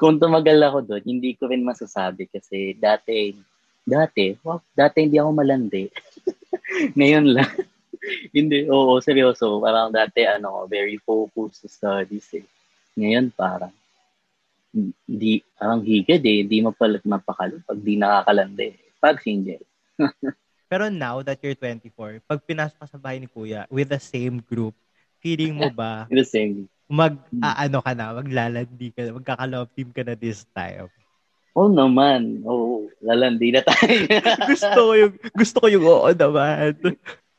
kung tumagal ako doon, hindi ko rin masasabi kasi dati, dati, wow, dati hindi ako malandi. Ngayon lang. hindi, oo, seryoso. Parang dati, ano, very focused sa studies eh. Ngayon, parang, hindi, parang higad eh. Hindi mo pala mapakalo pag di nakakalandi. Pag single. Pero now that you're 24, pag pinasok ka sa bahay ni Kuya with the same group, feeling mo ba the same mag uh, ano ka na, maglalandi ka, magkaka-love team ka na this time? Oh, naman. Oh, lalandi na tayo. gusto ko yung, gusto ko yung oo naman.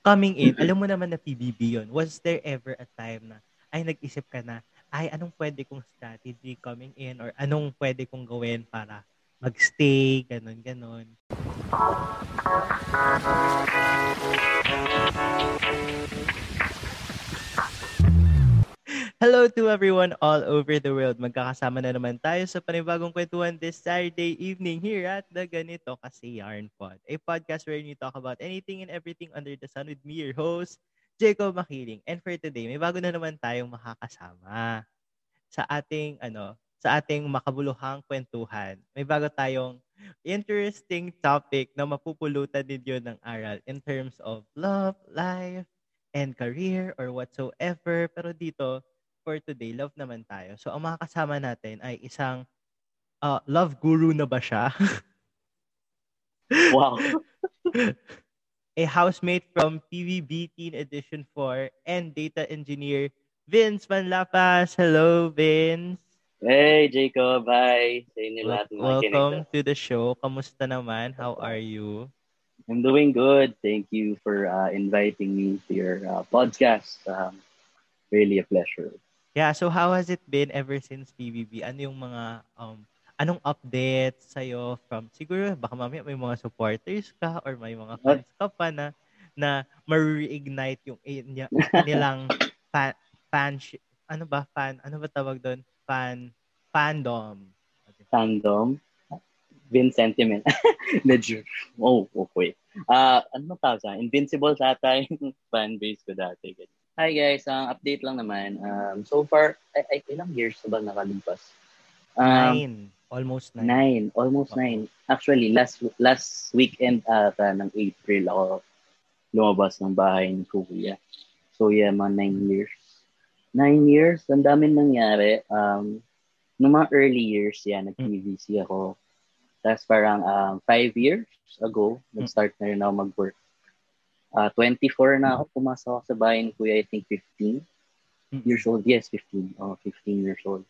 Coming in, alam mo naman na PBB yon. Was there ever a time na, ay nag-isip ka na, ay anong pwede kong strategy coming in or anong pwede kong gawin para magstay, ganun, ganun. Hello to everyone all over the world. Magkakasama na naman tayo sa panibagong kwentuhan this Saturday evening here at the Ganito Kasi Yarn Pod. A podcast where we talk about anything and everything under the sun with me, your host, Jacob Makiling. And for today, may bago na naman tayong makakasama sa ating ano, sa ating makabuluhang kwentuhan. May bago tayong interesting topic na mapupulutan ninyo ng aral in terms of love, life, and career or whatsoever. Pero dito, for today, love naman tayo. So, ang mga kasama natin ay isang uh, love guru na ba siya? wow. A housemate from PVB Teen Edition 4 and data engineer Vince Manlapas. Hello, Vince. Hey, Jacob. Hi. Sa inyo lahat. Welcome to the show. Kamusta naman? How are you? I'm doing good. Thank you for uh, inviting me to your uh, podcast. Um, really a pleasure. Yeah, so how has it been ever since PBB? Ano yung mga um anong update sa iyo from siguro baka mamaya may mga supporters ka or may mga fans ka pa na na ma-reignite yung nilang fan, fan ano ba? Fan ano ba tawag doon? Fan fandom. Fandom? Vin sentiment. Medyo oh okay uh ano tawag sa invincible sa yung fan base ko dati ganyan Hi guys, ang uh, update lang naman. Um, so far, ay, ay, ilang years na ba nakalipas? Um, nine. Almost nine. Nine. Almost okay. nine. Actually, last last weekend ata ng April ako lumabas ng bahay ni Kuya. So yeah, mga nine years. Nine years, ang dami nangyari. Um, noong mga early years, yan, nag-PVC ako. Tapos parang um, five years ago, nag-start na rin ako mag-work Uh, 24 na ako, pumasok ako sa bahay ni Kuya, I think 15 mm-hmm. years old. Yes, 15. Oh, 15 years old.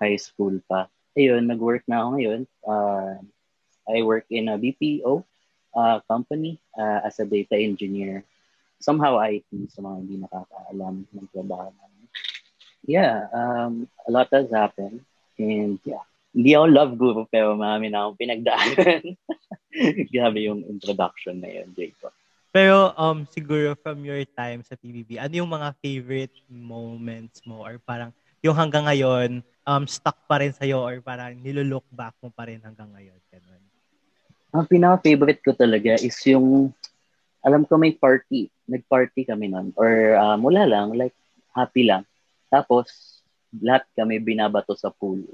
High school pa. Ayun, nag-work na ako ngayon. Uh, I work in a BPO uh, company uh, as a data engineer. Somehow IT sa mga hindi nakakaalam ng trabaho namin. Yeah, um, a lot has happened. And yeah, hindi ako love guru pero marami na akong pinagdaanan. Grabe yung introduction na yun, Jacob. Pero um siguro from your time sa PBB, ano yung mga favorite moments mo or parang yung hanggang ngayon um stuck pa rin sa or parang nilolook back mo pa rin hanggang ngayon ganun. Ang pinaka-favorite ko talaga is yung alam ko may party, nag-party kami noon or um, wala lang like happy lang. Tapos lahat kami binabato sa pool.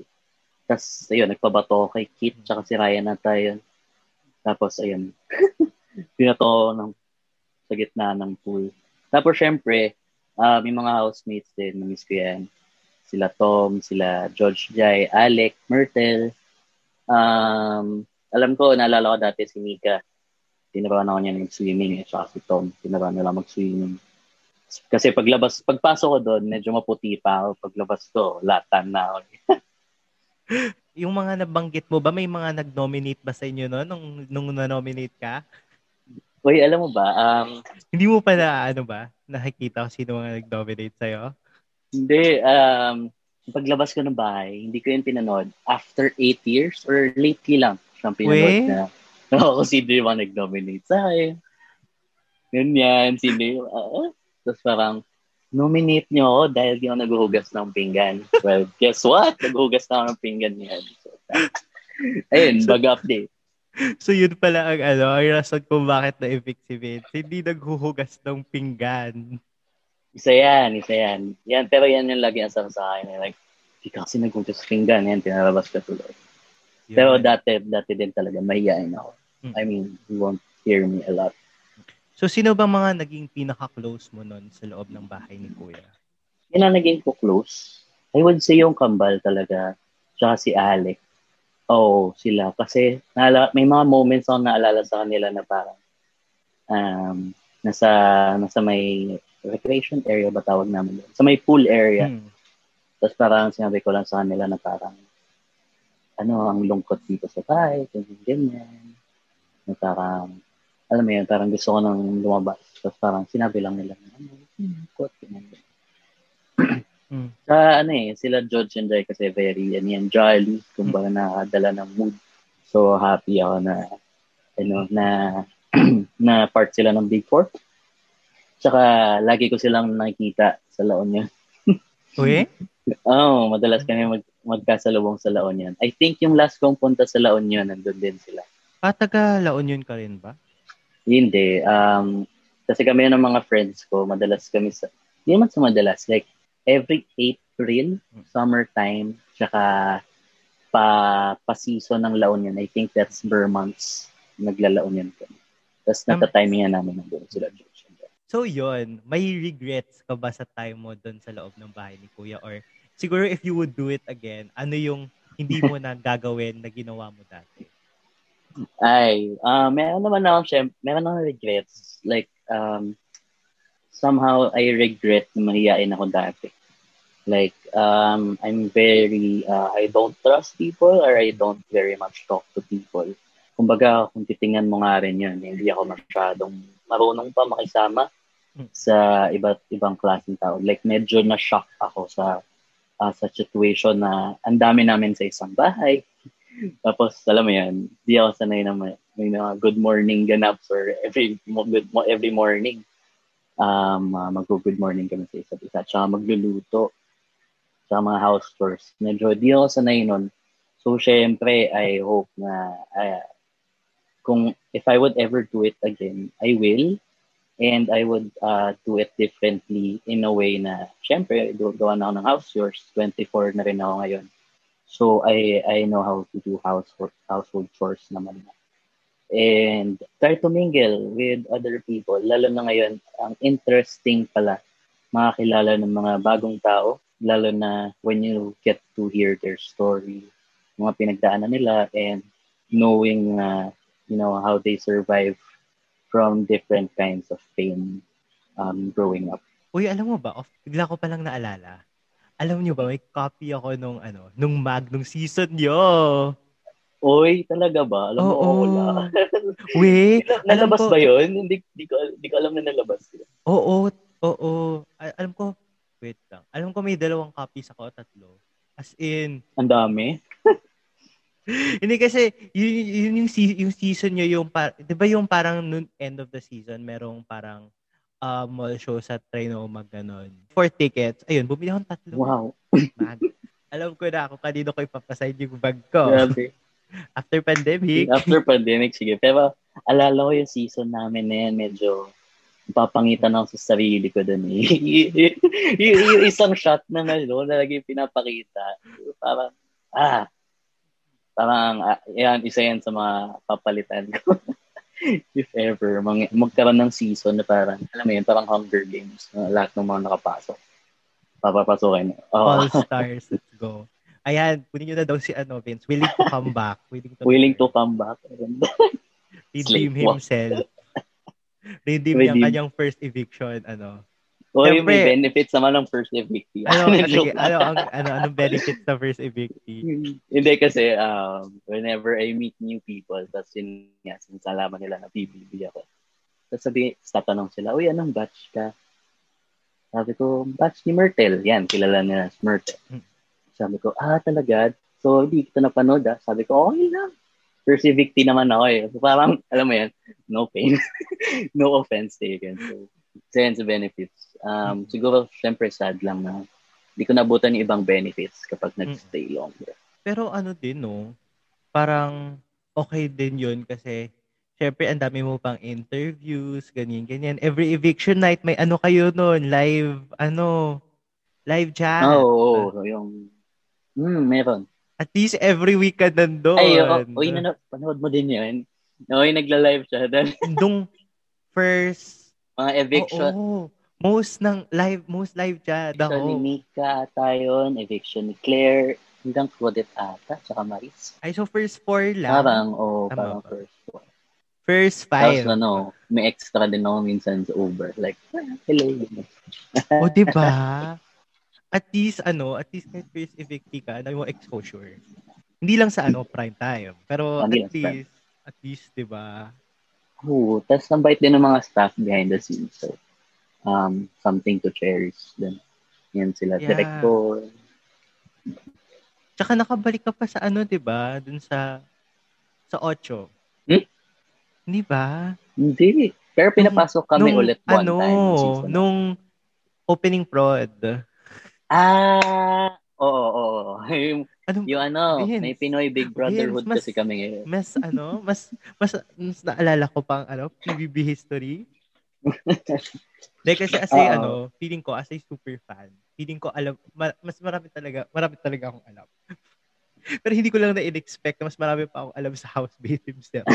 Tapos ayun, nagpabato kay Kit tsaka si Ryan na tayo. Tapos ayun, binato ng sa gitna ng pool. Tapos syempre, uh, may mga housemates din, na-miss ko yan. Sila Tom, sila George Jai, Alec, Myrtle. Um, alam ko, naalala ko dati si Mika. Tinabahan ako niya ng swimming eh, saka si Tom. Tinabahan nila mag-swimming. Kasi paglabas, pagpasok ko doon, medyo maputi pa ako. Paglabas ko, latan na ako. yung mga nabanggit mo ba, may mga nag-nominate ba sa inyo no, nung, nung na-nominate ka? Uy, alam mo ba, um, hindi mo pa na, ano ba, nakikita kung sino mga nag-dominate sa'yo? Hindi, um, paglabas ko ng bahay, hindi ko yun pinanood. After eight years or lately lang siyang pinanood Wait? na. Oo, kung sino yung mga nag-dominate sa akin. Ganyan, sino yung, uh, tapos parang, nominate niyo ako dahil di ako naghuhugas ng pinggan. Well, guess what? Naghuhugas na ako ng pinggan niyan. So, ayun, bag update. so yun pala ang ano, ang rason kung bakit na-evict si Vince. Hindi naghuhugas ng pinggan. Isa yan, isa yan. Yan, pero yan yung lagi ang sa akin. Like, Di ka kasi nagpuntos pinggan, yan, tinalabas ka tuloy. Pero dati, dati din talaga, mahihain ako. Mm. I mean, you won't hear me a lot. So, sino ba mga naging pinaka-close mo nun sa loob ng bahay ni Kuya? Yun ang naging ko close. I would say yung kambal talaga. Tsaka si Alec. Oo, sila. Kasi naala, may mga moments ako naalala sa kanila na parang um, nasa, nasa may recreation area ba tawag namin doon? Sa may pool area. Hmm. Tapos parang sinabi ko lang sa kanila na parang ano, ang lungkot dito sa bahay, ganyan, ganyan. Na parang, alam mo yun, parang gusto ko nang lumabas. Tapos parang sinabi lang nila, ano, lungkot, ganyan, ganyan. Mm. Sa ano eh, sila George and Jai kasi very, ano yan, jolly, kumbaga nakadala ng mood. So, happy ako na, ano, na, na part sila ng Big Four. Tsaka, lagi ko silang nakikita sa La Union. Uy? Oo, oh, madalas kami mag, magkasalubong sa La Union. I think yung last kong punta sa La Union, nandun din sila. Ah, taga La Union ka rin ba? Hindi. Um, kasi kami ng mga friends ko, madalas kami sa, hindi naman sa madalas, like, every April, summertime, tsaka pa, pa season ng La Union, I think that's per months, nagla-La Union kami. Tapos Um, nagka-timingan namin nandun sila George. So, yon may regrets ka ba sa time mo doon sa loob ng bahay ni Kuya? Or siguro if you would do it again, ano yung hindi mo na gagawin na ginawa mo dati? Ay, uh, meron naman ako, syempre, meron akong regrets. Like, um, somehow I regret na mahihain ako dati. Like, um, I'm very, uh, I don't trust people or I don't very much talk to people. Kumbaga, kung titingnan mo nga rin yun, hindi ako masyadong marunong pa makisama sa iba't ibang klaseng tao. Like, medyo na-shock ako sa uh, sa situation na ang dami namin sa isang bahay. Tapos, alam mo yan, di ako sanay na may, may mga good morning ganaps or every, mo- good, every morning. Um, uh, mag-good morning kami sa isa't isa. Tsaka magluluto. Tsaka mga house chores. Medyo di ako sanay nun. So, syempre, I hope na uh, kung if I would ever do it again, I will. And I would uh, do it differently in a way na, syempre, gawa na ako ng house chores. 24 na rin ako ngayon. So I I know how to do household household chores naman na. And try to mingle with other people. Lalo na ngayon, ang interesting pala makakilala ng mga bagong tao. Lalo na when you get to hear their story, mga pinagdaanan nila and knowing uh, you know how they survive from different kinds of pain um, growing up. Uy, alam mo ba, off, bigla ko palang naalala. Alam niyo ba, may copy ako nung ano, nung Magnum season nyo. Oy, talaga ba? Alam mo, Oo. wala. We, alam Nalabas ko, ba yun? Hindi, hindi, ko, hindi ko alam na nalabas yun. oo, oo. Al- alam ko, wait lang. Alam ko may dalawang copies ako, tatlo. As in, Ang dami. hindi kasi, yun, yun yung, yung season nyo, yung, par- di ba yung parang noon end of the season, merong parang uh, mall show sa Trinoma, ganon. For tickets, ayun, bumili akong tatlo. Wow. Mag. Alam ko na ako kanino ko ipapasign yung bag ko. Grabe. After pandemic. After pandemic, sige. Pero alala ko yung season namin na yan, medyo papangitan ako sa sarili ko dun eh. y- y- yung isang shot na ano, na lagi pinapakita. Parang, ah, parang, ah, yan, isa yan sa mga papalitan ko. If ever, mag- magkaroon ng season na parang, alam mo yun, parang Hunger Games, na lahat ng mga nakapasok. Papapasukin. Oh, All stars. Let's go. Ayan, kunin nyo na daw si ano, Vince. Willing to come back. Willing to, willing to come back. redeem himself. Redeem Redeem. kanyang first eviction, ano. Oy, Siyempre- may benefits naman ng first evictee. Ano, sige, ano, ang, ano, anong benefits sa first evictee? Hindi kasi, um, whenever I meet new people, tapos yun nga, sinasalaman nila na PBB ako. Tapos sabi, tatanong sila, uy, anong batch ka? Sabi ko, batch ni Myrtle. Yan, kilala nila si Myrtle. Hmm. Sabi ko, ah, talaga? So, hindi kita napanood ah. Sabi ko, okay lang. First evictee naman ako eh. So, parang, alam mo yan, no pain. no offense taken. So, sense benefits. Um, siguro, syempre, sad lang na hindi ko nabutan yung ibang benefits kapag nag-stay longer. Pero ano din, no? Parang okay din yun kasi syempre ang dami mo pang interviews, ganyan, ganyan. Every eviction night, may ano kayo nun, live, ano, live chat. Oo, oh, so yung Hmm, meron. At least every week ka nandun. Ay, oo. Uy, nano, panood mo din yun. Uy, nagla-live siya. Nung first, mga eviction. oo, most ng live, most live chat Eviction ni. Mika ata yun. Eviction ni Claire. Hanggang Claudette ata. Tsaka Maris. Ay, so first four lang. Parang, oo, Tama parang ba? first one. First Tapos five. ano, may extra din ako minsan sa Uber. Like, ah, hello. o, di ba? At least, ano, at least kahit first evictee ka, dami mo exposure. Hindi lang sa, ano, prime time. Pero Hindi at prime. least, at least, di ba? Oo. Tapos ang bait din ng mga staff behind the scenes. So, um, something to cherish din. Yan sila, Yeah. director. Tsaka nakabalik ka pa sa ano, di ba? Dun sa, sa Ocho. Hmm? Hindi ba? Hindi. Pero pinapasok kami Nung, ulit one ano, time. season. nung opening prod. Ah, oo, oo. Yung, Ano, yung ano, Vince. may Pinoy Big Brotherhood Vince, mas- kasi kami ngayon. mas ano, mas mas, mas naalala ko pang ano, PBB history. Dahil kasi as a, ano, feeling ko as a super fan, feeling ko alam ma- mas marami talaga, marami talaga akong alam. Pero hindi ko lang na-expect na mas marami pa akong alam sa housemate himself.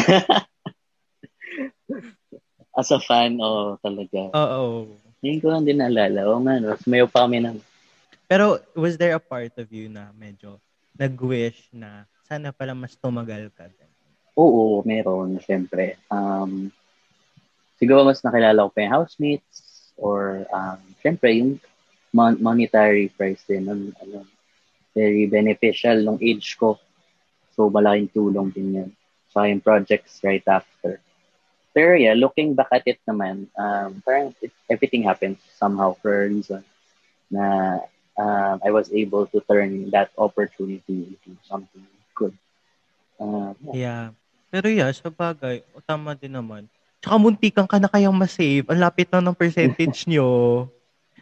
As a fan, oo, talaga. Oo. Hindi ko lang din naalala. Oo nga, no. Mayo pa kami ng Pero was there a part of you na medyo nag-wish na sana pala mas tumagal ka? Oo, meron, syempre. Um, siguro mas nakilala ko pa yung housemates or um, syempre yung mon- monetary price din. Ano, ano, very beneficial nung age ko. So, malaking tulong din yan. So, yung projects right after. Pero yeah, looking back at it naman, um, parang it, everything happens somehow for a reason na um, I was able to turn that opportunity into something good. Uh, yeah. Yeah. Pero yeah, sa bagay, o, tama din naman. Tsaka muntikan ka na kayang masave. Ang lapit na ng percentage nyo.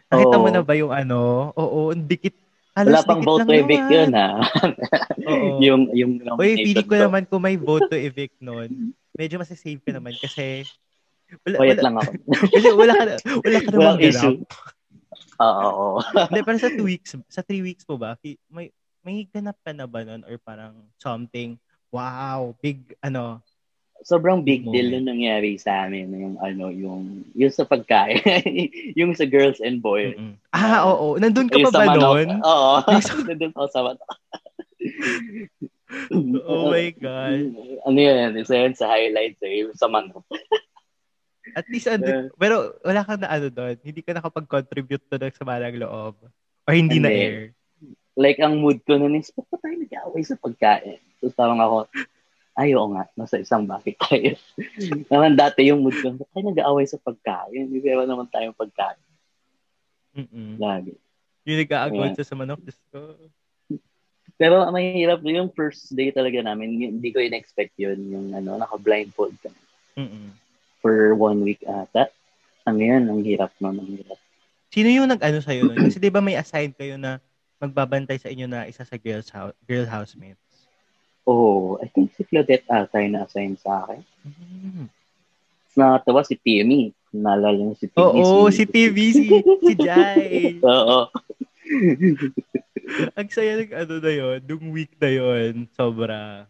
Nakita mo na ba yung ano? Oo, ang dikit. Halos Wala pang vote to evict naman. yun, ha? Oo. yung, yung nomination feeling ko naman kung may vote to evict nun, medyo masasave ka naman kasi wala, Quiet wala, lang ako. kasi wala ka, na- wala ka namang issue. Oo. Hindi, pero sa two weeks, sa three weeks po ba, may, may ganap ka na ba nun or parang something, wow, big, ano, Sobrang big Moment. deal yung nangyari sa amin. Yung, ano, yung, yung sa pagkain. yung sa girls and boys. mm-mm. ah, oo, nandun ka pa ba nun? Oo. Nandun ako sa manok. Oh my God. Ano yan? Isa yan sa highlights eh. Sa manok. At least, andun, pero wala ka na ano doon, hindi ka nakapag-contribute to ng sama ng loob. Or hindi na air. Like, ang mood ko nun is, ba't pa tayo nag-away sa pagkain? So, parang ako, ay, oo nga, nasa isang bakit tayo. naman dati yung mood ko, ba't tayo nag-away sa pagkain? Hindi ba naman tayong pagkain? Mm-mm. Lagi. Yung nag-aagod Yeah. sa sa manok, Diyos ko. Pero mahirap, yung first day talaga namin, hindi ko in-expect yun, yung ano, naka-blindfold kami Mm-mm. For one week ata. Ang yun, ang hirap no, ang hirap. Sino yung nag-ano sa'yo nun? Kasi di ba may assign kayo na magbabantay sa inyo na isa sa girls house, girl housemates? Oh, I think si Claudette ata yung na-assign sa akin. Mm. Nakatawa si Timmy. Naalala niyo si Timmy. Oo, si TV, si, si Jai. Oo. Ang saya ng ano na yun, yung week na yun, sobra.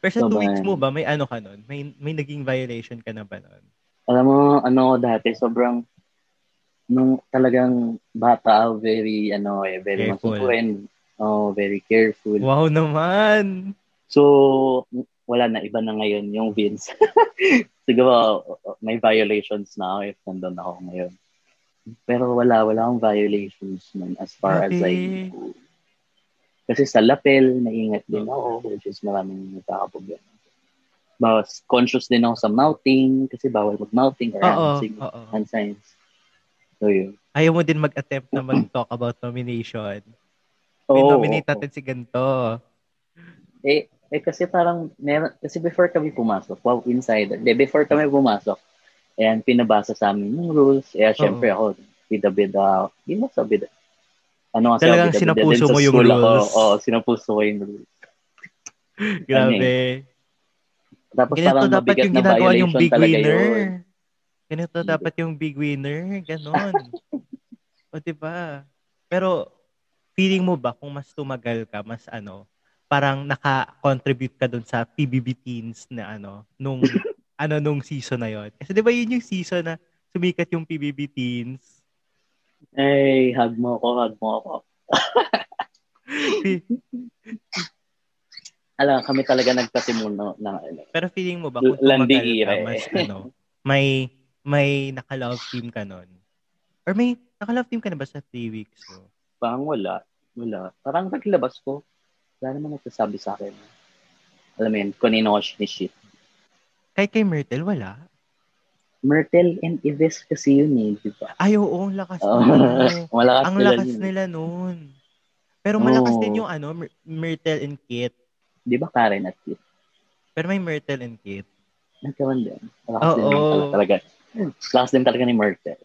Pero sa two weeks mo ba, may ano ka nun? May, may naging violation ka na ba nun? Alam mo, ano dati, sobrang, nung talagang bata very, ano eh, very masukuin. Oh, very careful. Wow naman! So, wala na, iba na ngayon yung Vince. Siguro, may violations na ako if nandun ako ngayon. Pero wala, wala akong violations nun as far as I know. Kasi sa lapel, naingat din ako, which is maraming nagkakaproblema. Bawas, conscious din ako sa mouthing, kasi bawal mag-mouthing or Oo, hand, signs. So, yun. Ayaw mo din mag-attempt na mag-talk about nomination. Oo, May-nominate oo. natin si ganito. Eh, eh kasi parang, meron, kasi before kami pumasok, wow, insider, de, before kami pumasok, ayan, pinabasa sa amin yung rules. Eh, syempre ako, bida-bida, hindi mo sa bida. Ano kasi Talagang ako, sinapuso mo yung rules. Oo, sinapuso ko yung rules. Grabe. Tapos Ganito parang dapat yung na ginagawa yung big winner. yun. Ganito dapat yung big winner. Ganon. o diba? Pero, feeling mo ba kung mas tumagal ka, mas ano, parang naka-contribute ka dun sa PBB Teens na ano, nung ano nung season na yon. Kasi 'di ba yun yung season na sumikat yung PBB Teens? Ay, hug mo ako, hug mo ako. Alam, kami talaga nagpasimula ng ano. Pero feeling mo ba kung tumagal ka, mas ano, may may naka-love team ka nun? Or may naka-love team ka na ba sa three weeks mo? Parang wala. Wala. Parang naglabas ko. Wala naman nagsasabi sa akin. Alam mo yun, kanino ko sinishit. Kay kay Myrtle, wala? Myrtle and Ives kasi yun eh, di ba? Ay, oo, ang lakas Oh, nila. malakas ang sila lakas yun. nila nun. Pero malakas Oo. din yung ano, Myr- Myrtle and Kit. Di ba Karen at Kit? Pero may Myrtle and Kit. Nagkaroon din. Lakas din Oo. naman talaga. Lakas din talaga ni Myrtle.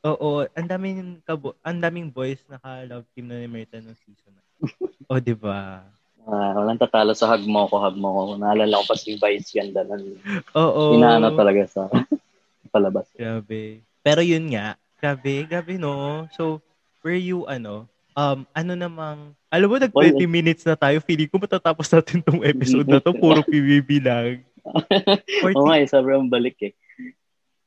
Oo, ang daming kabo, ang daming boys naka-love team na ni Myrtle nung season na. o, di ba? Ah, walang tatalo sa hug mo ko, hug mo ko. Naalala ko pa si Vice ganda nun. Oo. Inaano talaga sa palabas. Grabe. Pero yun nga, grabe, grabe no. So, were you ano, um, ano namang, alam mo, nag 20 minutes na tayo. Feeling ko matatapos natin tong episode na to. Puro PBB lang. 40 Oo nga, eh, sobrang balik eh.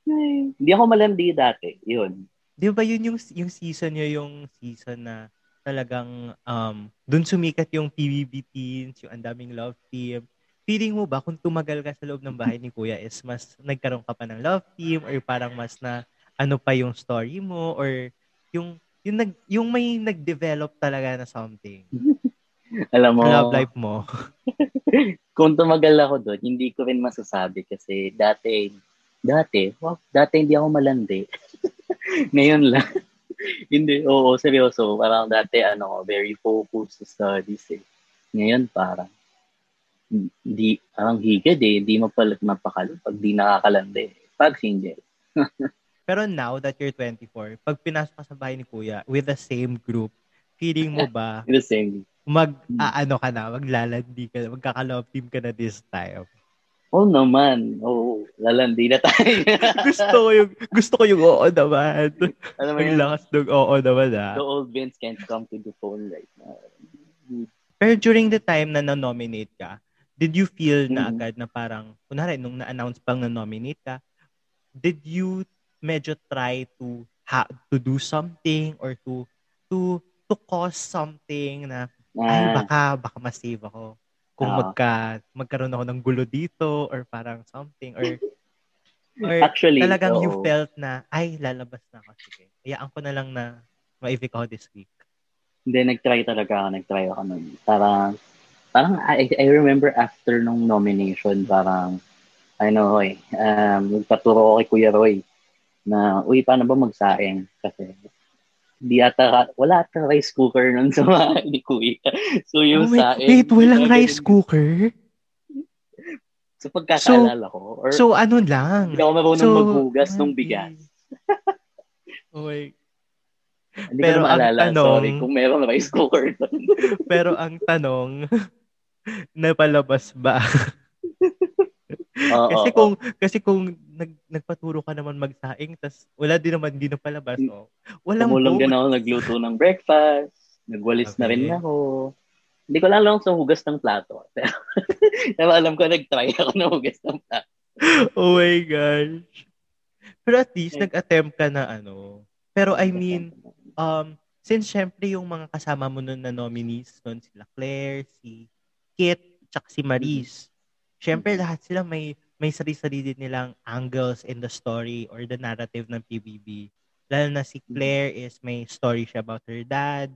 Ay, Hindi ako malandi dati. Yun. Di ba yun yung, yung season nyo, yung season na talagang um, dun sumikat yung PBB teens, yung ang daming love team. Feeling mo ba kung tumagal ka sa loob ng bahay ni Kuya is mas nagkaroon ka pa ng love team or parang mas na ano pa yung story mo or yung yung nag yung may nag-develop talaga na something. Alam mo, love life mo. kung tumagal ako doon, hindi ko rin masasabi kasi dati, dati, wow, dati hindi ako malandi. Ngayon lang. hindi, oo, seryoso. Parang dati, ano, very focused sa studies eh. Ngayon, parang, hindi, parang higad eh. Hindi mapalit mapakalo pag di nakakalandi. Pag single. Pero now that you're 24, pag pinasok ka sa bahay ni Kuya with the same group, feeling mo ba The same. mag aano ka na, maglalandi ka, magkaka-love team ka na this time. Oo naman. Oo, lalandi na tayo. gusto ko yung gusto ko yung oo naman. Alam mo Ang yun, lakas ng oo naman ah. the old Vince can't come to the phone right now. Pero during the time na na-nominate ka, did you feel na Mhm. agad na parang, kunwari, nung na-announce pang na-nominate ka, did you medyo try to ha- to do something or to to to cause something na ay Ah, baka baka ma-save ako kung Ah. magka magkaroon ako ng gulo dito or parang something or or actually, talagang you oo. felt na ay lalabas na ako sige. Hayaan ko na lang na ma-evict ako this week. Hindi, nag-try talaga ako. Nag-try ako nun. Parang, parang I, I remember after nung nomination, parang, ano eh, um, nagpaturo ko kay Kuya Roy na, uy, paano ba magsaing? Kasi, di ata, wala ata rice cooker nun sa bahay ni Kuya. So, yung Oh, wait, saing. wait, walang rice cooker? Sa pagkakaalala ko. Or, So ano lang? hindi ako marunong so- maghugas ng Ay. bigas. Oh my Hindi Pero ko na ang maalala. tanong- Sorry kung meron rice cooker. Pero ang tanong, napalabas ba? Oo, kasi oo. kung kasi kung nag, nagpaturo ka naman magsaing tas wala din naman hindi na palabas oh. Walang Tumulong din ako nagluto ng breakfast. Nagwalis na rin Okay. ako. Hindi ko lang alam sa hugas ng plato. Pero, pero alam ko nag-try ako ng hugas ng plato. Oh my gosh. Pero at least Okay. nag-attempt ka na ano. Pero I mean, um, since syempre yung mga kasama mo nun na nominees nun, sila Claire, si Kit, tsaka si Maris, syempre lahat sila may may sarili-sarili din nilang angles in the story or the narrative ng PBB. Lalo na si Claire is may story siya about her dad.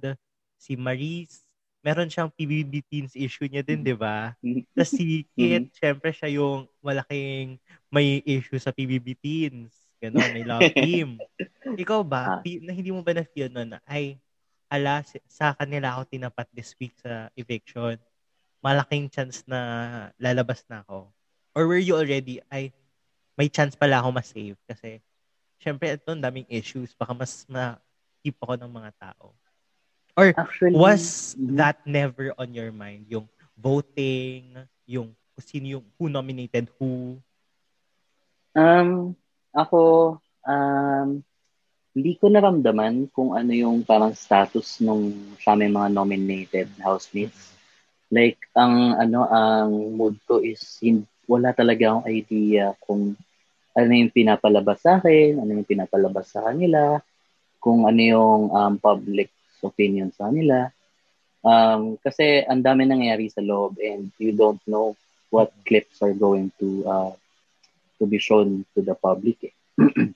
Si Maris, meron siyang PBB teens issue niya din, di ba? Tapos si Kit, syempre siya yung malaking may issue sa PBB teens. Ganon, may love team. Ikaw ba, Ah. na hindi mo ba na-feel nun na, ay, ala, sa kanila ako tinapat this week sa eviction. Malaking chance na lalabas na ako. Or were you already, ay, may chance pala ako ma-save kasi syempre ito, ang daming issues. Baka mas ma-keep ako ng mga tao. Or Actually, was mhm. that never on your mind? Yung voting, yung kung sino yung who nominated who? Um, ako, um, hindi ko naramdaman kung ano yung parang status nung sa aming mga nominated housemates. Like, ang ano, ang mood ko is in, wala talaga akong idea kung ano yung pinapalabas sa akin, ano yung pinapalabas sa kanila, kung ano yung um, public opinion sa kanila. Um, kasi ang dami nangyayari sa loob and you don't know what clips are going to uh, to be shown to the public. Eh.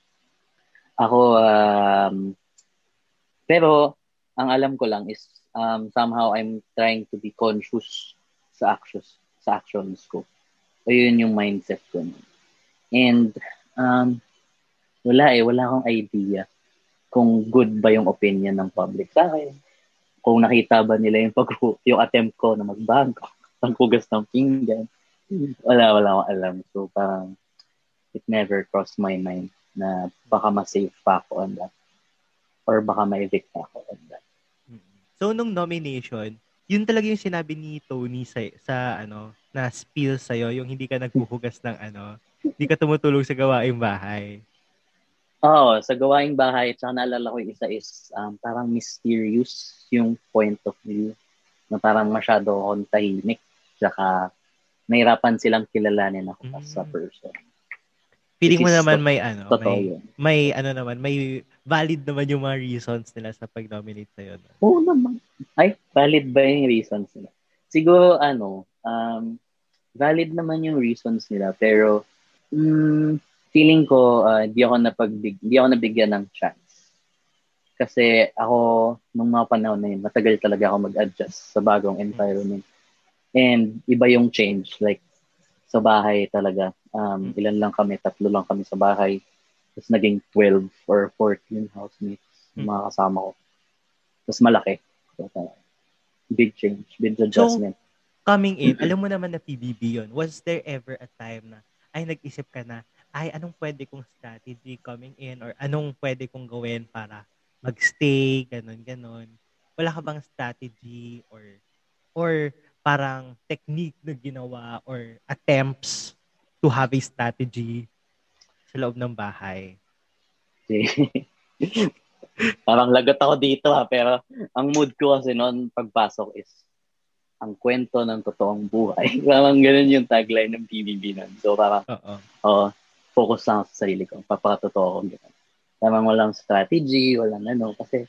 Ako, um, pero ang alam ko lang is um, somehow I'm trying to be conscious sa actions, sa actions ko. So, yun yung mindset ko. And um, wala eh, wala akong idea kung good ba yung opinion ng public sa akin. Kung nakita ba nila yung, pag yung attempt ko na magbangko, paghugas ng pinggan. Wala, wala akong alam. So, parang it never crossed my mind na baka ma-save pa ako on that. Or baka ma-evict pa ako on that. So, nung nomination, yun talaga yung sinabi ni Tony sa, sa ano, na spill sa'yo, yung hindi ka naghuhugas ng ano, hindi ka tumutulong sa gawaing bahay. Oo, sa gawaing bahay, tsaka naalala ko yung isa is um, parang mysterious yung point of view na parang masyado akong tahimik. Tsaka nahirapan silang kilalanin ako mm. as a mm. person. Feeling mo naman may ano, may, may ano naman, may valid naman yung mga reasons nila sa pag-nominate sa'yo. Oo naman. Ay, valid ba yung reasons nila? Siguro, ano, um, valid naman yung reasons nila, pero mm, feeling ko, uh, di ako napagbig, di ako nabigyan ng chance. Kasi ako, nung mga panahon na yun, matagal talaga ako mag-adjust sa bagong environment. And iba yung change. Like, sa bahay talaga. Um, ilan lang kami, tatlo lang kami sa bahay. Tapos naging 12 or 14 housemates, hmm. mga kasama ko. Tapos malaki. So, big change, big adjustment. So, coming in, alam mo naman na PBB yon. Was there ever a time na, ay nag-isip ka na, ay anong pwede kong strategy coming in or anong pwede kong gawin para magstay, ganun, ganun. Wala ka bang strategy or or parang technique na ginawa or attempts to have a strategy sa loob ng bahay? parang lagot ako dito ha, pero ang mood ko kasi noon pagpasok is ang kwento ng totoong buhay. parang ganun yung tagline ng PBB nun. So parang, oo, uh focus lang sa sarili ko. Papakatotoo ko. Ganun. Parang walang strategy, walang ano, kasi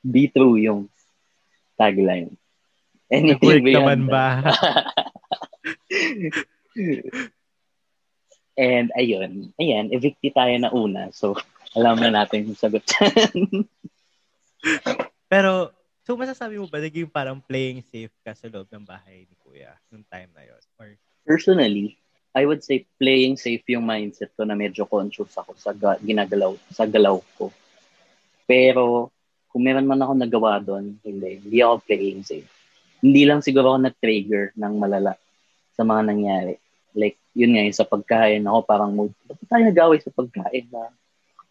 be true yung tagline. Anything Nag-work naman ba? And ayun, ayan, evicti tayo na una. So, alam na natin yung sagot Pero, so masasabi mo ba naging parang playing safe ka sa loob ng bahay ni Kuya nung time na yon? Or... Personally, I would say playing safe yung mindset ko na medyo conscious ako sa ga- ginagalaw, sa galaw ko. Pero, kung meron man ako nagawa doon, hindi, hindi ako playing safe hindi lang siguro ako nag-trigger ng malala sa mga nangyari. Like, yun nga, yung sa pagkain, ako parang, bakit tayo nag-away sa pagkain na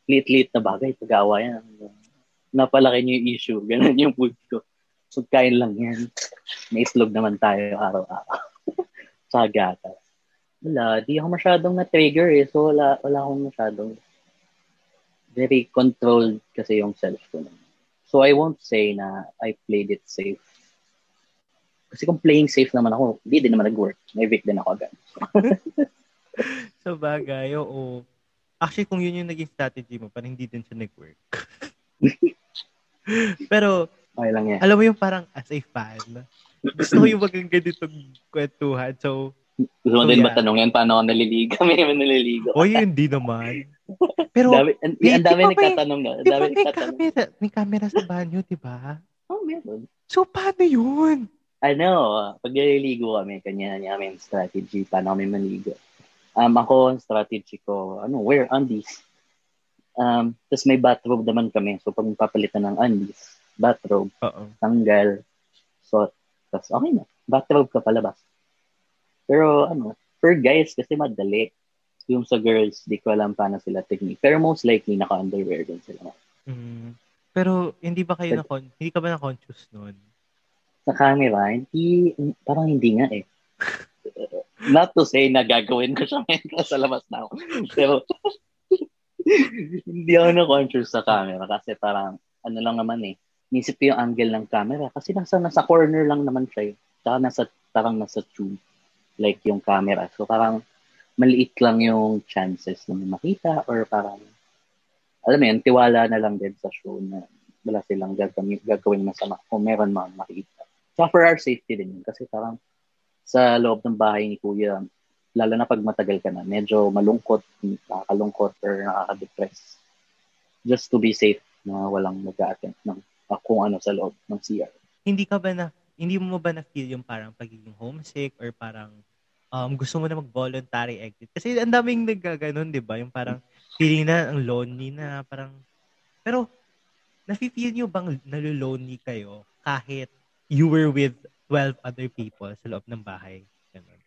lit-lit na bagay, pag-away yan. Napalaki niyo yung issue. Ganun yung mood ko. Pagkain lang yan. May islog naman tayo araw-araw. sa gatas. Wala, di ako masyadong na-trigger eh. So, wala, wala akong masyadong very controlled kasi yung self ko. So, I won't say na I played it safe kasi kung playing safe naman ako, hindi din naman nag-work. May din ako agad. so bagay, oo. Actually, kung yun yung naging strategy mo, parang hindi din siya nag-work. Pero, okay lang yan. alam mo yung parang as a fan, gusto ko yung magang ganitong kwentuhan. So, gusto mo so, din yeah. ba tanongin paano ako naliligo? May naman naliligo. O, yun, hindi naman. Pero, dami, ang, di, ang dami nagtatanong na. Di ba may camera, may camera sa banyo, di ba? Oh, meron. So, paano yun? Ano, pag naliligo kami, kanya niya kami strategy, paano kami maligo. Um, ako, ang strategy ko, ano, wear undies. Um, Tapos may bathrobe naman kami. So, pag papalitan ng undies, bathrobe, Uh-oh. tanggal, so, tapos okay na. Bathrobe ka palabas. Pero, ano, for guys, kasi madali. Yung sa girls, di ko alam paano sila technique. Pero most likely, naka-underwear din sila. Mm. Pero, hindi ba kayo na, hindi ka ba na-conscious nun? Sa camera, hindi, parang hindi nga eh. Not to say na gagawin ko siya ngayon sa labas na ako. Pero, hindi ako na-conscious sa camera kasi parang ano lang naman eh. Nisip ko yung angle ng camera kasi nasa, nasa corner lang naman siya eh. Tsaka nasa, parang nasa tube like yung camera. So parang maliit lang yung chances na makita or parang alam mo yun, tiwala na lang din sa show na wala silang gagawin, gagawin masama kung meron man makita. So for our safety din yun kasi parang sa loob ng bahay ni Kuya, lalo na pag matagal ka na, medyo malungkot, nakakalungkot or nakaka-depress. Just to be safe na walang mag-a-attempt ng uh, kung ano sa loob ng CR. Hindi ka ba na, hindi mo ba na-feel yung parang pagiging homesick or parang um, gusto mo na mag-voluntary exit? Kasi ang daming nagkaganon, di ba? Yung parang feeling na ang lonely na parang, pero nafe-feel nyo bang nalulonely kayo kahit you were with 12 other people sa loob ng bahay? Ganun.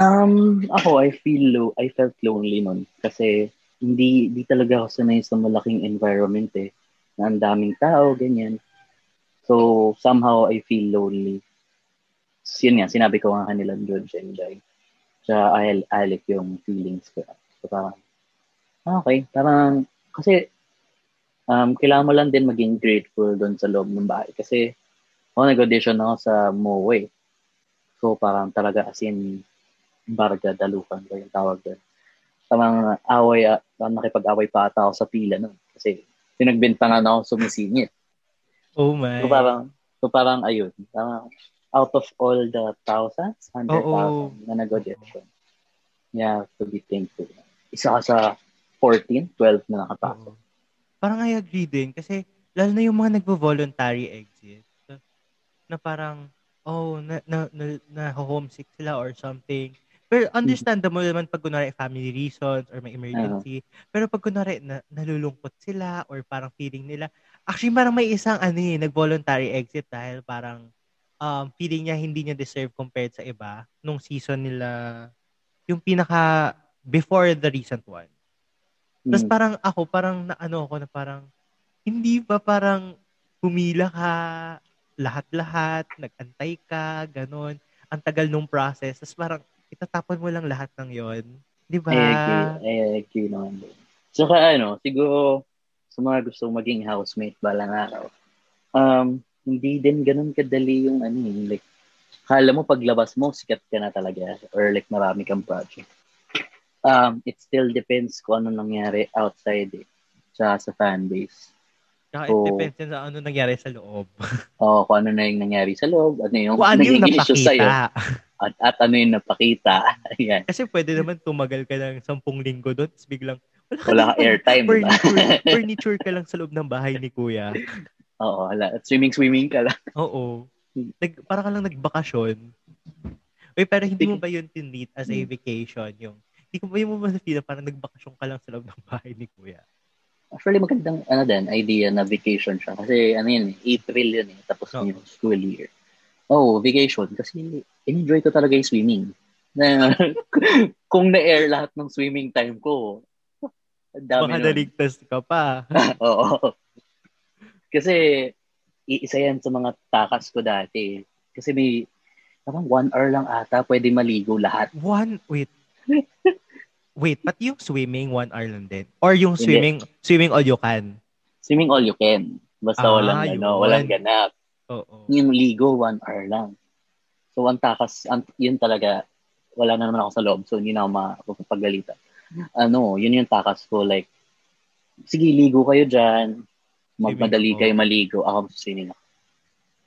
Um, ako, I feel low. I felt lonely nun. Kasi hindi, hindi talaga ako sanay sa malaking environment eh. Na ang daming tao, ganyan. So, somehow I feel lonely. So, yun nga, sinabi ko nga kanila George and Jai. Siya, I, alik yung feelings ko. So, parang, ah, okay, parang, kasi um, kailangan mo lang din maging grateful doon sa loob ng bahay. Kasi ako nag-audition ako sa MOE. So parang talaga as in barga dalukan ko yung tawag doon. Parang away, uh, nakipag-away pa ata ako sa pila nun. Kasi pinagbintangan ako sumisingit. Oh my. So parang, so parang ayun. Parang out of all the thousands, hundred thousand na nag-audition, have to be thankful. Isa ka sa 14, 12 na nakapasok. Oo parang I agree din kasi lalo na yung mga nagvo-voluntary exit na parang oh na na, na, na homesick sila or something. Pero understandable naman pag kunwari family reasons or may emergency. Uh-huh. Pero pag kunwari na, nalulungkot sila or parang feeling nila, actually parang may isang ano eh, nag-voluntary exit dahil parang um, feeling niya hindi niya deserve compared sa iba nung season nila, yung pinaka before the recent one. Tapos mm. parang ako, parang naano ako na parang, hindi ba parang pumila ka lahat-lahat, nagantay ka, ganon. Ang tagal nung process. Tapos parang itatapon mo lang lahat ng yon Di ba? I agree. I agree naman. Saka ano, siguro sa mga gusto maging housemate balang araw, um, hindi din ganun kadali yung ano eh, like, kala mo paglabas mo, sikat ka na talaga or like marami kang project um, it still depends kung ano nangyari outside eh, sa, sa fan base. Saka so, it depends sa ano nangyari sa loob. Oo, oh, kung ano na yung nangyari sa loob, ano yung kung ano yung napakita. Sa'yo, at, at ano yung napakita. Ayan. Kasi pwede naman tumagal ka ng sampung linggo doon, tapos biglang, wala, wala ka airtime. Furniture, diba? furniture ka lang sa loob ng bahay ni kuya. Oo, wala. At swimming-swimming ka lang. Oo. Nag, para ka lang nagbakasyon. Uy, pero hindi mo ba yun tinreat as a hmm. vacation? Yung hindi ko ba yung mo feel parang nagbakasyon ka lang sa loob ng bahay ni Kuya? Actually, magandang ano din, idea na vacation siya. Kasi ano yun, April yun eh. Tapos oh. yung school year. Oh, vacation. Kasi enjoy ko talaga yung swimming. Na, kung na-air lahat ng swimming time ko, dami Baka naligtas ka pa. Oo. Kasi isa yan sa mga takas ko dati. Kasi may parang one hour lang ata pwede maligo lahat. One? Wait. Wait, but yung swimming, one hour lang din? Or yung swimming, Hindi. swimming all you can? Swimming all you can. Basta ah, walang, yun. ano, walang ganap. Oo. Yung ligo, one hour lang. So, ang takas, ang, yun talaga, wala na naman ako sa loob, so hindi na ako mapapagalitan. Ano, yun yung takas ko, like, sige, ligo kayo dyan, magmadali kayo maligo, ako swimming ako.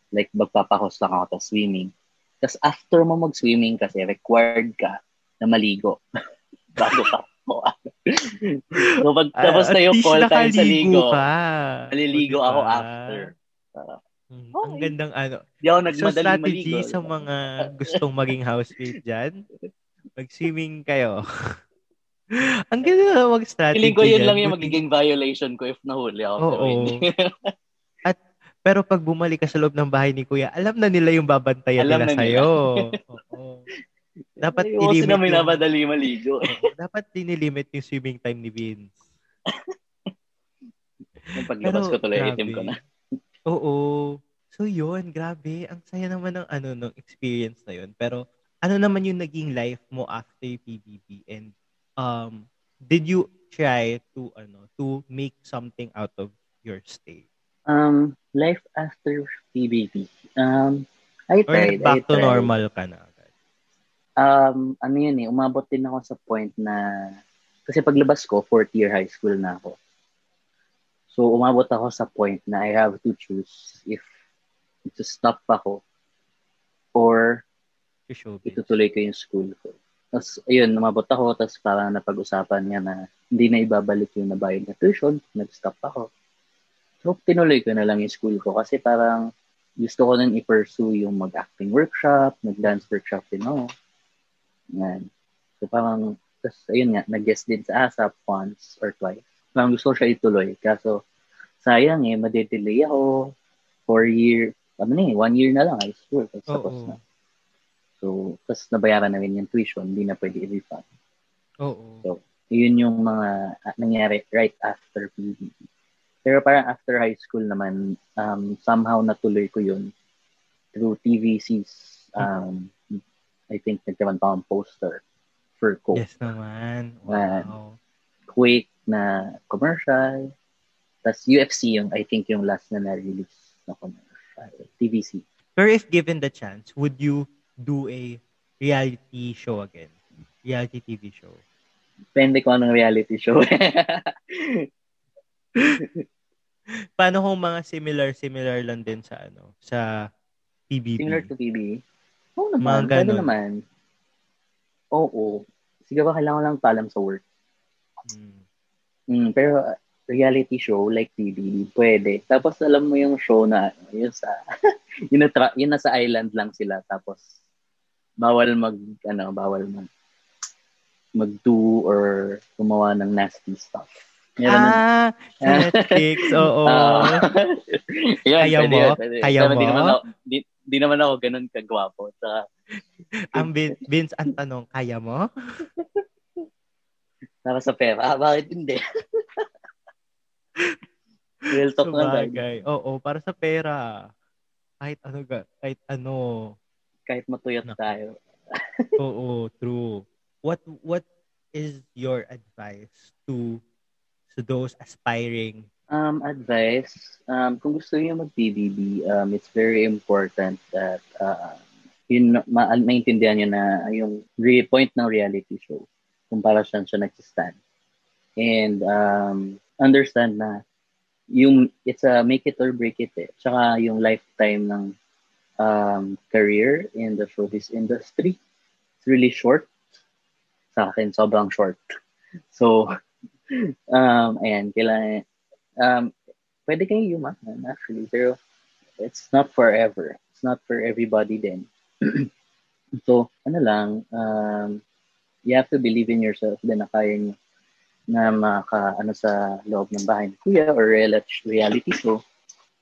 Like, magpapahos lang ako sa swimming. Tapos after mo mag-swimming kasi, required ka na maligo. Bago ka po. so, pag ah, tapos na yung call time sa ligo, ka. maliligo ako after. Uh, okay. Ang gandang ano. Di ako nagmadaling so, strategy maligo. sa mga gustong maging housemate dyan, mag-swimming kayo. Ang ganda na mag-strategy Feeling ko yun dyan. lang yung magiging violation ko if nahuli ako. Oo. At, pero pag bumalik ka sa loob ng bahay ni Kuya, alam na nila yung babantayan alam nila na sa'yo. Oo dapat Ay, i-limit na may namadali maligo. dapat dinilimit yung swimming time ni Vince. Yung paglabas ko tuloy, itim ko na. Oo. So yun, grabe. Ang saya naman ng ano ng experience na yun. Pero ano naman yung naging life mo after PBB and um did you try to ano to make something out of your stay? Um, life after PBB. Um, I Or tried. back I to tried. normal ka na? Um, ano yun eh, umabot din ako sa point na, kasi paglabas ko, fourth year high school na ako. So, umabot ako sa point na I have to choose if to stop ako or itutuloy ko yung school ko. Tapos, ayun, umabot ako, tapos parang napag-usapan niya na hindi na ibabalik yung nabayad na tuition, nag-stop ako. So, tinuloy ko na lang yung school ko kasi parang gusto ko nang i-pursue yung mag-acting workshop, mag-dance workshop din ako. Yan. So, parang, tapos, ayun nga, nag-guest din sa ASAP once or twice. Parang gusto ko siya ituloy. Kaso, sayang eh, madedelay ako. Four year, ano na eh, one year na lang high school. Tapos, tapos Oo. na. So, tapos nabayaran namin yung tuition, hindi na pwede i-refund. Oo. Yun yung mga ah, nangyari right after PBB. Pero parang after high school naman, um, somehow natuloy ko yun through TVC's, um, I think nagkaroon pa akong poster for Coke. Yes naman. Man. Wow. Quake na commercial. Tapos UFC yung, I think yung last na na-release na commercial. TVC. Pero if given the chance, would you do a reality show again? Reality TV show? Depende ko anong reality show. Paano kung mga similar-similar lang din sa ano, sa PBB? Similar to PBB. Oo Mga naman, pwede ganon. naman. Oo. Siguro kailangan lang palam sa work. Mm. Mm, pero uh, reality show like PBB, pwede. Tapos alam mo yung show na ano, yun sa yun, na tra- yun nasa island lang sila tapos bawal mag ano, bawal mag mag-do or gumawa ng nasty stuff. Meron Ah, sa Netflix, oo. Ah. Yun, Kaya pwede mo? yun, pwede. Kaya Pero Di mo? naman ako, di, di naman ako ganun kagwapo. Saka, ang Vin- Vince, ang tanong, kaya mo? saka sa pera, ah, bakit hindi? Real talk na. Sabagay. Oo, para sa pera. Kahit ano, kahit ano. Kahit matuyot Naku. tayo. Oo, true. What what is your advice to to those aspiring? Um, advice, um, kung gusto niyo mag-BBB, um, it's very important that uh, yun, ma- maintindihan niyo na yung re- point ng reality show kung para saan siya nagsistand. And um, understand na yung it's a make it or break it eh. Tsaka yung lifetime ng um, career in the showbiz industry. It's really short. Sa akin, sobrang short. So, um, ayan, kailangan, um, pwede kayong yumaman actually, pero it's not forever. It's not for everybody then. so, ano lang, um, you have to believe in yourself din na kaya nyo na maka, ano sa loob ng bahay ni kuya or real- reality show.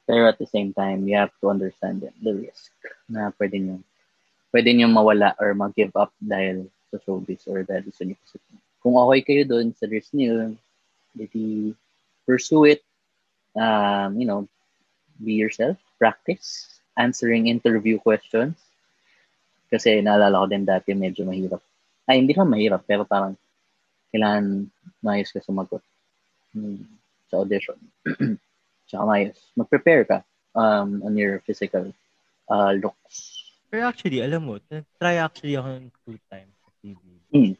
Pero at the same time, you have to understand the, risk na pwede nyo, pwede nyo mawala or mag-give up dahil sa showbiz or dahil sa inyo. Kung okay kayo doon sa risk niyo, maybe pursue it. Um, you know, be yourself, practice, answering interview questions. Kasi naalala ko din dati medyo mahirap. Ay, hindi naman mahirap, pero parang kailangan maayos ka sumagot hmm, sa audition. Tsaka maayos. Mag-prepare ka um, on your physical uh, looks. Pero actually, alam mo, try actually ako ng two times sa TV. Mm.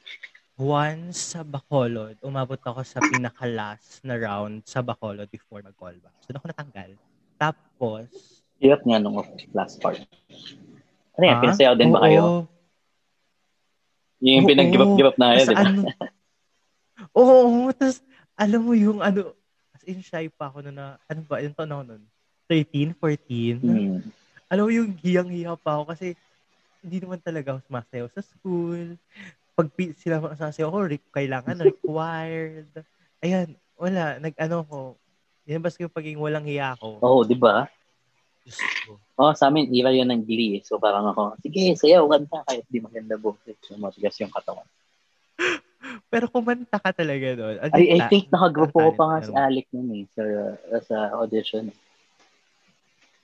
Once sa Bacolod, umabot ako sa pinaka-last na round sa Bacolod before mag-callback. So, doon ako natanggal. Tapos, Hirap nga nung last part. Ano yan? ah, Pinasayaw din ba oo. kayo? Yung Oo. pinag-give up, give up na kayo, di ba? ano, oo, tapos, alam mo yung ano, as in shy pa ako na, na ano ba, yung taon ako nun? 13, 14? Hmm. Alam mo yung hiyang-hiya pa ako kasi hindi naman talaga ako sumasayaw sa school. Pag sila sumasayaw ako, re- kailangan required. Ayan, wala, nag-ano ko, yan basta yung pagiging walang hiya ako. Oo, di ba? Ko. Oh, sa amin, ira yun ng glee. So parang ako, sige, sayaw, kanta kahit di maganda boses. So matigas yung katawan. Pero kumanta ka talaga doon. Ang I, I think nakagrupo ko pa nga si meron. Alec nun eh, sa, sa audition.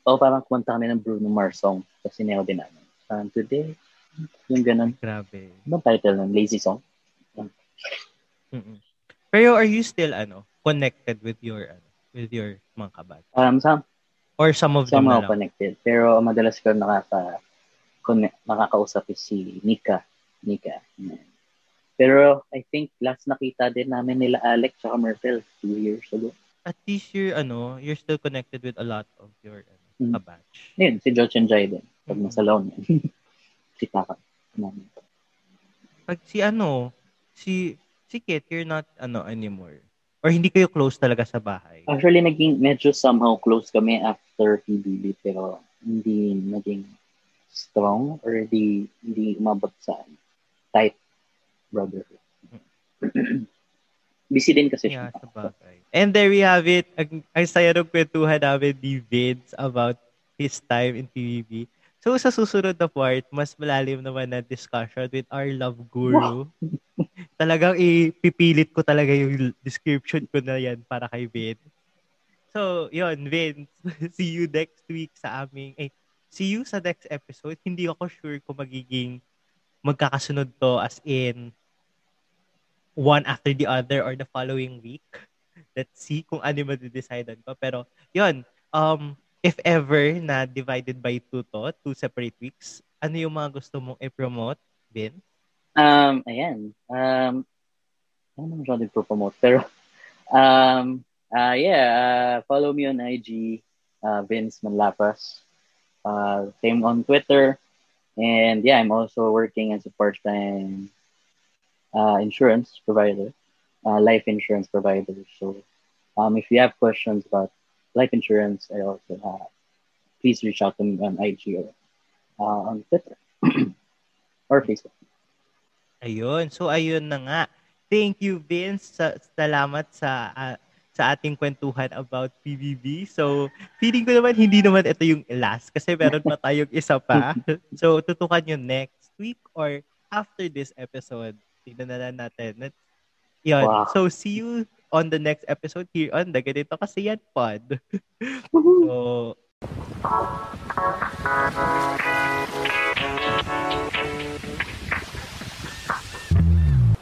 O parang kumanta kami ng Bruno Mars song. Tapos sinayaw din namin. Um, today, yung ganun. Grabe. Anong title nun? Lazy song? Mm-mm. Pero are you still ano connected with your ano, with your mga kabat? Um, some, Or some of them na connected. Pero madalas ko nakaka, connect, nakakausap si Nika. Nika. Pero I think last nakita din namin nila Alex at Myrtle two years ago. At least you're ano, you're still connected with a lot of your ano, Mm. kabatch. Yun, si Joch and Jai din. Pag Mm. nasa laon yan. Kita ka. namin. Pag si ano, si si Kit, you're not ano anymore. Or hindi kayo close talaga sa bahay. Actually, naging medyo somehow close kami after PBB pero hindi naging strong or di, hindi umabot sa tight brotherhood. Busy din kasi Yeah, siya. sa bagay. And there we have it. Ang, ang saya ng kwentuhan namin ni Vince about his time in PBB. So sa susunod na part, mas malalim naman na discussion with our love guru. Talagang ipipilit ko talaga yung description ko na yan para kay Vince. So, yun, Vince. see you next week sa aming, eh, see you sa next episode. Hindi ako sure kung magiging magkakasunod to as in one after the other or the following week. Let's see kung ano yung madidecidean ko. Pero, yun, um, if ever na divided by two to, two separate weeks, ano yung mga gusto mong i-promote, Vin? Um, ayan. Um, ano naman siya promote Pero, um, uh, yeah, uh, follow me on IG, uh, Vince Manlapas. Uh, same on Twitter. And yeah, I'm also working as a part-time uh, insurance provider, uh, life insurance provider. So, um, if you have questions about life insurance, I also uh, please reach out to me on IG or uh, on Twitter or Facebook. Ayun. So, ayun na nga. Thank you, Vince. Sa, salamat sa ah, sa ating kwentuhan about PBB. So, feeling ko naman hindi naman ito yung last kasi meron pa tayong isa pa. So, tutukan nyo next week or after this episode. Tignan na lang natin. Yun. Wow. So, see you on the next episode here on the Ganito Kasi Yan Pod. so,